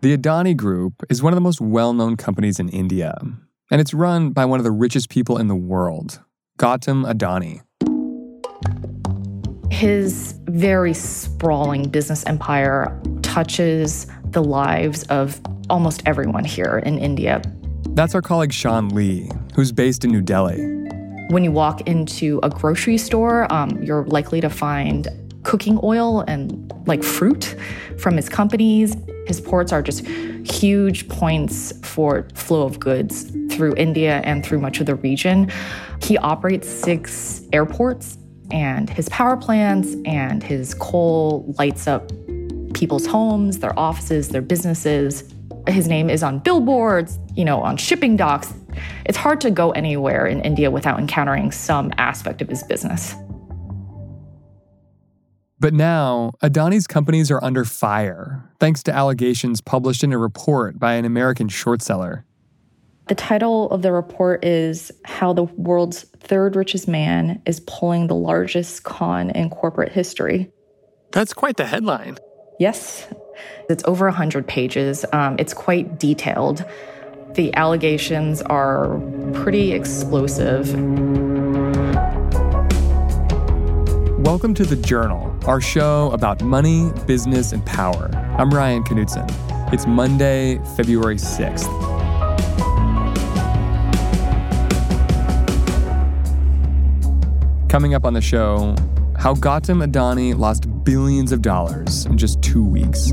The Adani Group is one of the most well known companies in India, and it's run by one of the richest people in the world, Gautam Adani. His very sprawling business empire touches the lives of almost everyone here in India. That's our colleague Shan Li, who's based in New Delhi. When you walk into a grocery store, um, you're likely to find cooking oil and like fruit from his companies. His ports are just huge points for flow of goods through India and through much of the region. He operates six airports, and his power plants and his coal lights up people's homes, their offices, their businesses. His name is on billboards, you know, on shipping docks. It's hard to go anywhere in India without encountering some aspect of his business. But now, Adani's companies are under fire, thanks to allegations published in a report by an American short seller. The title of the report is How the World's Third Richest Man is Pulling the Largest Con in Corporate History. That's quite the headline. Yes, it's over 100 pages. Um, it's quite detailed. The allegations are pretty explosive. Welcome to The Journal, our show about money, business, and power. I'm Ryan Knutson. It's Monday, February 6th. Coming up on the show, how Gautam Adani lost billions of dollars in just two weeks.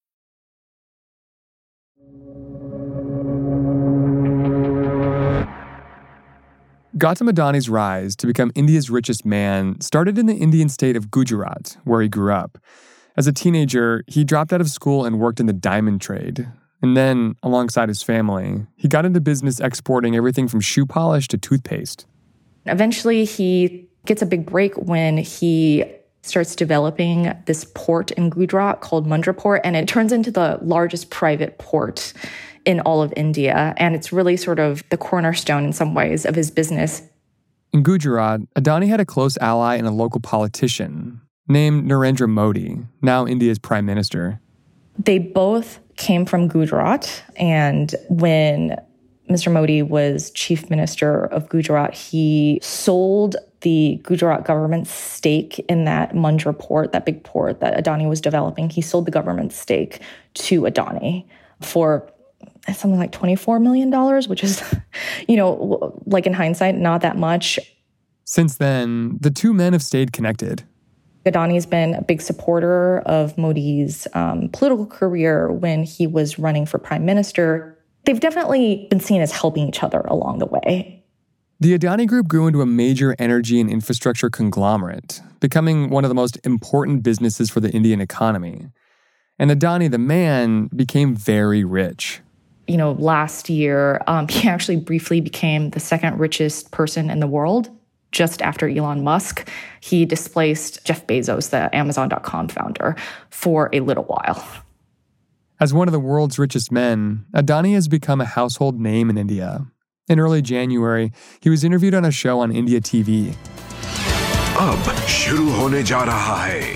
Gautam Adani's rise to become India's richest man started in the Indian state of Gujarat, where he grew up. As a teenager, he dropped out of school and worked in the diamond trade. And then, alongside his family, he got into business exporting everything from shoe polish to toothpaste. Eventually, he gets a big break when he starts developing this port in Gujarat called Mundra Port, and it turns into the largest private port in all of India. And it's really sort of the cornerstone in some ways of his business. In Gujarat, Adani had a close ally and a local politician named Narendra Modi, now India's prime minister. They both came from Gujarat. And when Mr. Modi was chief minister of Gujarat, he sold the Gujarat government's stake in that Mundra port, that big port that Adani was developing. He sold the government's stake to Adani for something like $24 million, which is, you know, like in hindsight, not that much. Since then, the two men have stayed connected. Adani's been a big supporter of Modi's um, political career when he was running for prime minister. They've definitely been seen as helping each other along the way. The Adani Group grew into a major energy and infrastructure conglomerate, becoming one of the most important businesses for the Indian economy. And Adani, the man, became very rich you know, last year, um, he actually briefly became the second richest person in the world just after Elon Musk. He displaced Jeff Bezos, the Amazon.com founder, for a little while. As one of the world's richest men, Adani has become a household name in India. In early January, he was interviewed on a show on India TV.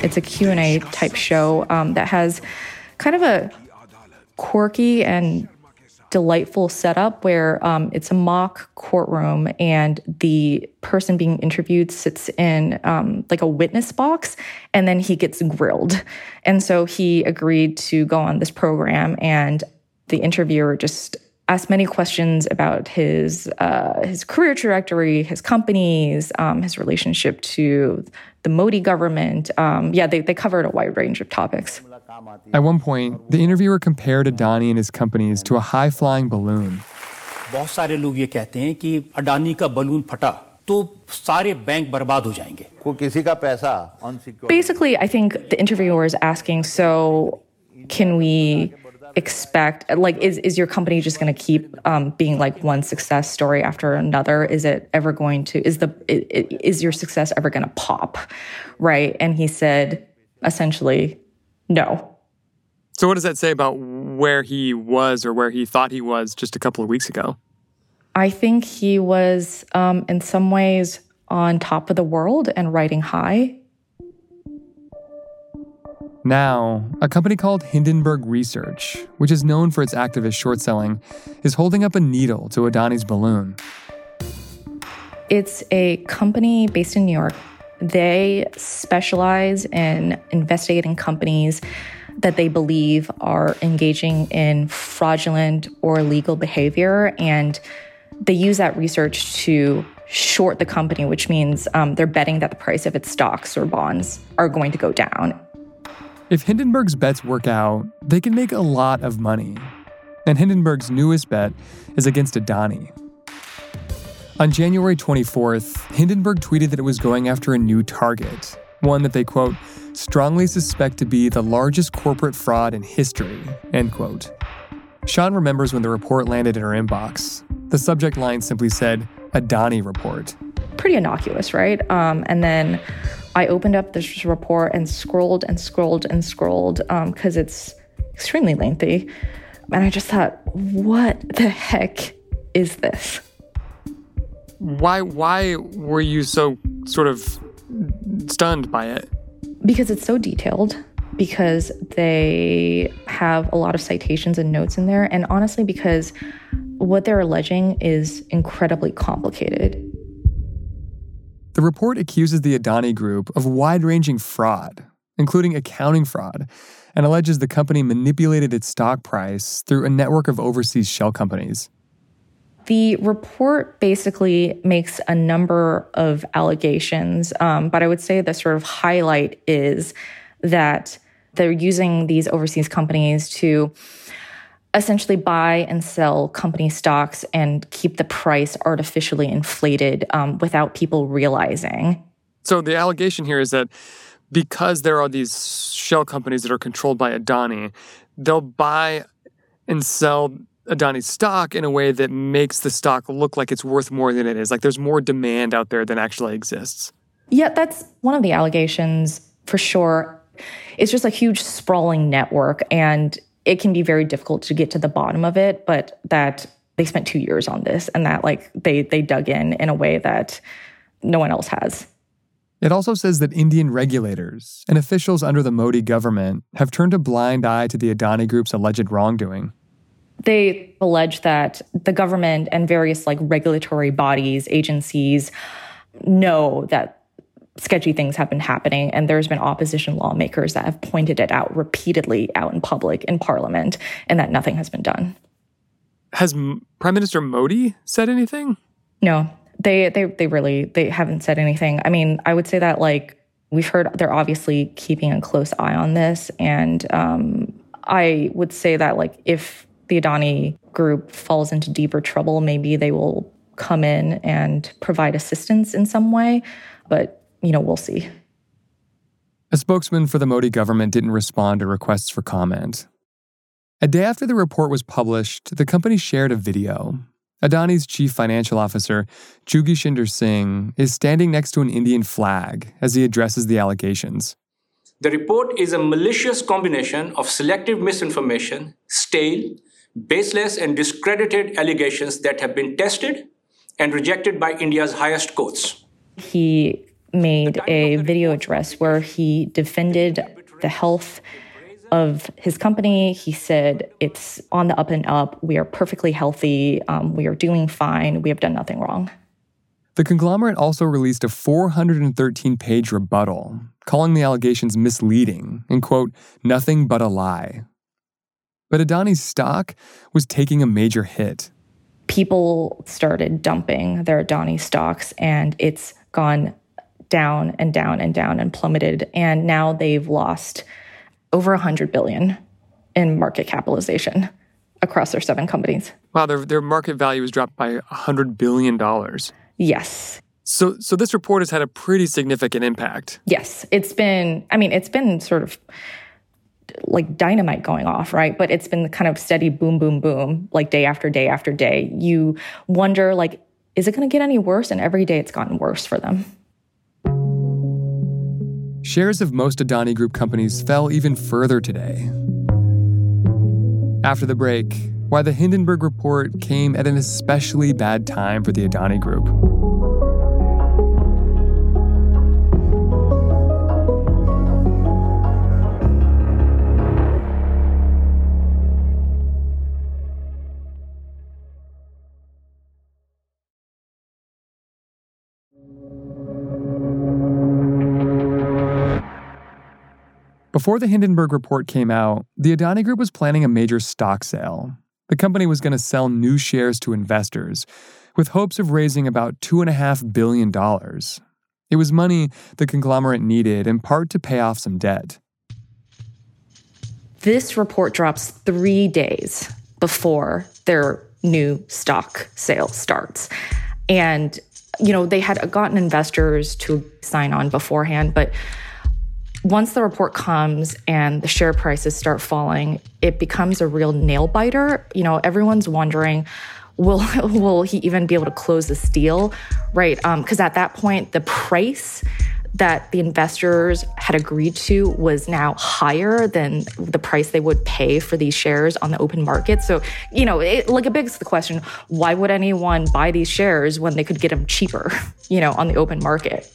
It's a Q&A type show um, that has kind of a quirky and delightful setup where um, it's a mock courtroom and the person being interviewed sits in um, like a witness box and then he gets grilled. And so he agreed to go on this program and the interviewer just asked many questions about his uh, his career trajectory, his companies, um, his relationship to the Modi government. Um, yeah, they, they covered a wide range of topics. At one point, the interviewer compared Adani and his companies to a high flying balloon. बहुत सारे लोग ये कहते हैं कि अडानी का balloon फटा तो सारे बैंक बर्बाद हो जाएंगे किसी का पैसा Basically, I think the interviewer is asking, so can we expect like is is your company just going to keep um, being like one success story after another? Is it ever going to is the is your success ever going to pop? Right? And he said essentially no. So what does that say about where he was or where he thought he was just a couple of weeks ago? I think he was, um, in some ways, on top of the world and riding high. Now, a company called Hindenburg Research, which is known for its activist short selling, is holding up a needle to Adani's balloon. It's a company based in New York. They specialize in investigating companies that they believe are engaging in fraudulent or illegal behavior and they use that research to short the company, which means um, they're betting that the price of its stocks or bonds are going to go down. If Hindenburg's bets work out, they can make a lot of money. And Hindenburg's newest bet is against Adani. On January 24th, Hindenburg tweeted that it was going after a new target, one that they, quote, strongly suspect to be the largest corporate fraud in history, end quote. Shan remembers when the report landed in her inbox. The subject line simply said, Adani report. Pretty innocuous, right? Um, and then I opened up this report and scrolled and scrolled and scrolled because um, it's extremely lengthy. And I just thought, what the heck is this? Why why were you so sort of stunned by it? Because it's so detailed because they have a lot of citations and notes in there and honestly because what they're alleging is incredibly complicated. The report accuses the Adani Group of wide ranging fraud, including accounting fraud, and alleges the company manipulated its stock price through a network of overseas shell companies. The report basically makes a number of allegations, um, but I would say the sort of highlight is that they're using these overseas companies to essentially buy and sell company stocks and keep the price artificially inflated um, without people realizing. So the allegation here is that because there are these shell companies that are controlled by Adani, they'll buy and sell Adani's stock in a way that makes the stock look like it's worth more than it is. Like there's more demand out there than actually exists. Yeah, that's one of the allegations for sure. It's just a huge sprawling network and it can be very difficult to get to the bottom of it, but that they spent two years on this and that like they they dug in in a way that no one else has. It also says that Indian regulators and officials under the Modi government have turned a blind eye to the Adani Group's alleged wrongdoing. They allege that the government and various like regulatory bodies, agencies know that sketchy things have been happening and there's been opposition lawmakers that have pointed it out repeatedly out in public in parliament and that nothing has been done. Has prime minister modi said anything? No. They they they really they haven't said anything. I mean i would say that like we've heard they're obviously keeping a close eye on this and um, i would say that like if the adani group falls into deeper trouble maybe they will come in and provide assistance in some way but you know, we'll see. A spokesman for the Modi government didn't respond to requests for comment. A day after the report was published, the company shared a video. Adani's chief financial officer, Jugeshinder Singh, is standing next to an Indian flag as he addresses the allegations. The report is a malicious combination of selective misinformation, stale, baseless, and discredited allegations that have been tested and rejected by India's highest courts. He made a video address where he defended the health of his company. He said it's on the up and up. We are perfectly healthy. Um, we are doing fine. We have done nothing wrong. The conglomerate also released a 413 page rebuttal, calling the allegations misleading and, quote, nothing but a lie. But Adani's stock was taking a major hit. People started dumping their Adani stocks, and it's gone down and down and down and plummeted. And now they've lost over 100 billion in market capitalization across their seven companies. Wow, their, their market value has dropped by $100 billion. Yes. So, so this report has had a pretty significant impact. Yes, it's been. I mean, it's been sort of like dynamite going off, right? But it's been kind of steady boom, boom, boom, like day after day after day. You wonder, like, is it going to get any worse? And every day it's gotten worse for them. Shares of most Adani Group companies fell even further today. After the break, why the Hindenburg report came at an especially bad time for the Adani Group. Before the Hindenburg report came out, the Adani Group was planning a major stock sale. The company was going to sell new shares to investors with hopes of raising about $2.5 billion. It was money the conglomerate needed in part to pay off some debt. This report drops three days before their new stock sale starts. And, you know, they had gotten investors to sign on beforehand, but once the report comes and the share prices start falling, it becomes a real nail biter. You know, everyone's wondering, will will he even be able to close this deal, right? Because um, at that point, the price that the investors had agreed to was now higher than the price they would pay for these shares on the open market. So, you know, it, like it begs the question: Why would anyone buy these shares when they could get them cheaper, you know, on the open market?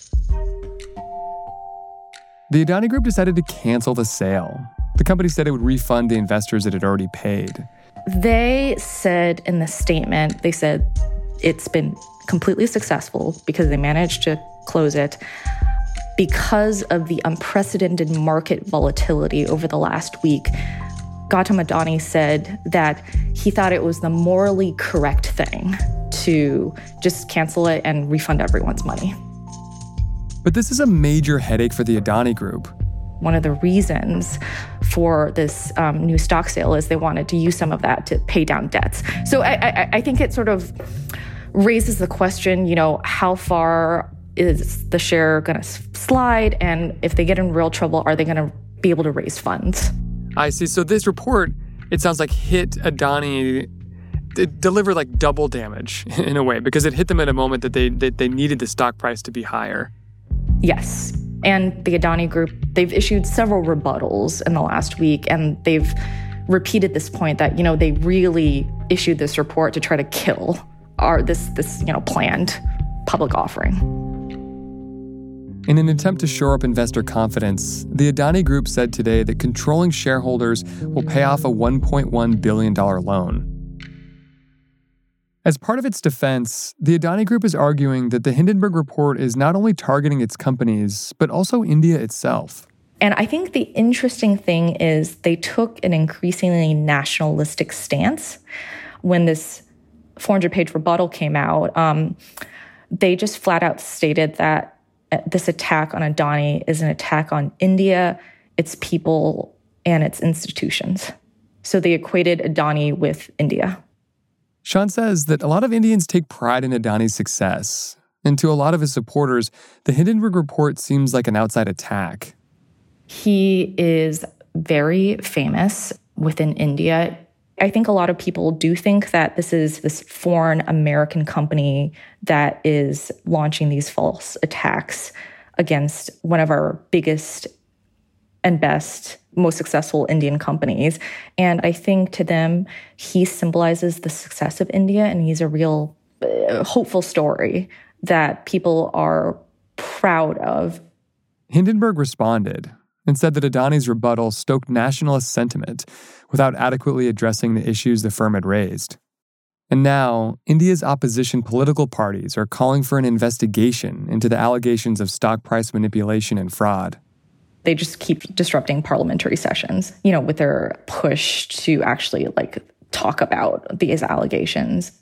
The Adani Group decided to cancel the sale. The company said it would refund the investors it had already paid. They said in the statement, they said it's been completely successful because they managed to close it because of the unprecedented market volatility over the last week. Gautam Adani said that he thought it was the morally correct thing to just cancel it and refund everyone's money. But this is a major headache for the Adani Group. One of the reasons for this um, new stock sale is they wanted to use some of that to pay down debts. So I, I, I think it sort of raises the question, you know, how far is the share going to slide? And if they get in real trouble, are they going to be able to raise funds? I see. So this report, it sounds like hit Adani it delivered like double damage in a way because it hit them at a moment that they, that they needed the stock price to be higher. Yes. And the Adani Group, they've issued several rebuttals in the last week, and they've repeated this point that, you know, they really issued this report to try to kill our this this, you know, planned public offering. In an attempt to shore up investor confidence, the Adani Group said today that controlling shareholders will pay off a $1.1 billion loan. As part of its defense, the Adani Group is arguing that the Hindenburg report is not only targeting its companies, but also India itself. And I think the interesting thing is they took an increasingly nationalistic stance when this 400 page rebuttal came out. Um, they just flat out stated that uh, this attack on Adani is an attack on India, its people, and its institutions. So they equated Adani with India. Shan says that a lot of Indians take pride in Adani's success, and to a lot of his supporters, the Hindenburg report seems like an outside attack. He is very famous within India. I think a lot of people do think that this is this foreign American company that is launching these false attacks against one of our biggest and best most successful Indian companies. And I think to them, he symbolizes the success of India and he's a real uh, hopeful story that people are proud of. Hindenburg responded and said that Adani's rebuttal stoked nationalist sentiment without adequately addressing the issues the firm had raised. And now, India's opposition political parties are calling for an investigation into the allegations of stock price manipulation and fraud they just keep disrupting parliamentary sessions, you know, with their push to actually like talk about these allegations.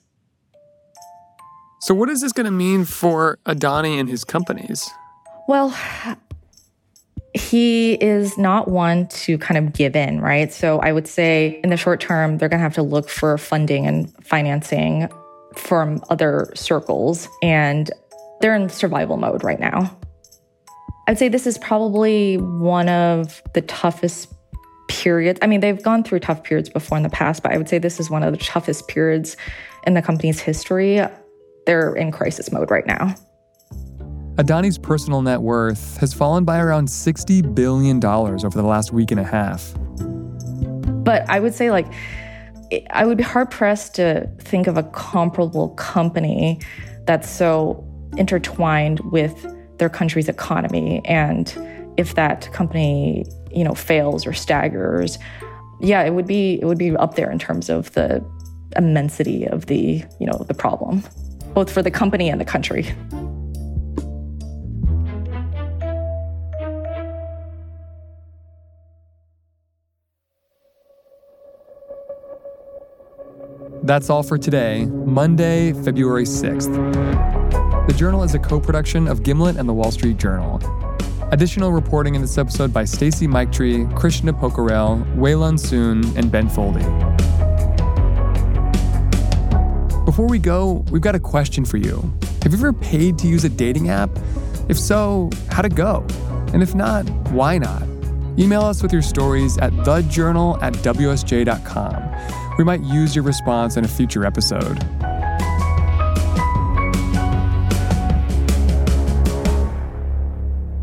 So, what is this going to mean for Adani and his companies? Well, he is not one to kind of give in, right? So, I would say in the short term, they're going to have to look for funding and financing from other circles. And they're in survival mode right now. I'd say this is probably one of the toughest periods. I mean, they've gone through tough periods before in the past, but I would say this is one of the toughest periods in the company's history. They're in crisis mode right now. Adani's personal net worth has fallen by around $60 billion over the last week and a half. But I would say, like, I would be hard pressed to think of a comparable company that's so intertwined with their country's economy. And if that company, you know, fails or staggers, yeah, it would be it would be up there in terms of the immensity of the, you know, the problem, both for the company and the country. That's all for today, Monday, February 6th. The Journal is a co production of Gimlet and the Wall Street Journal. Additional reporting in this episode by Stacy Meichtry, Krishna Pokharel, Weilun Soon, and Ben Foldy. Before we go, we've got a question for you. Have you ever paid to use a dating app? If so, how'd it go? And if not, why not? Email us with your stories at thejournal at WSJ.com. We might use your response in a future episode.